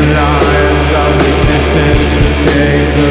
the lines of resistance and change.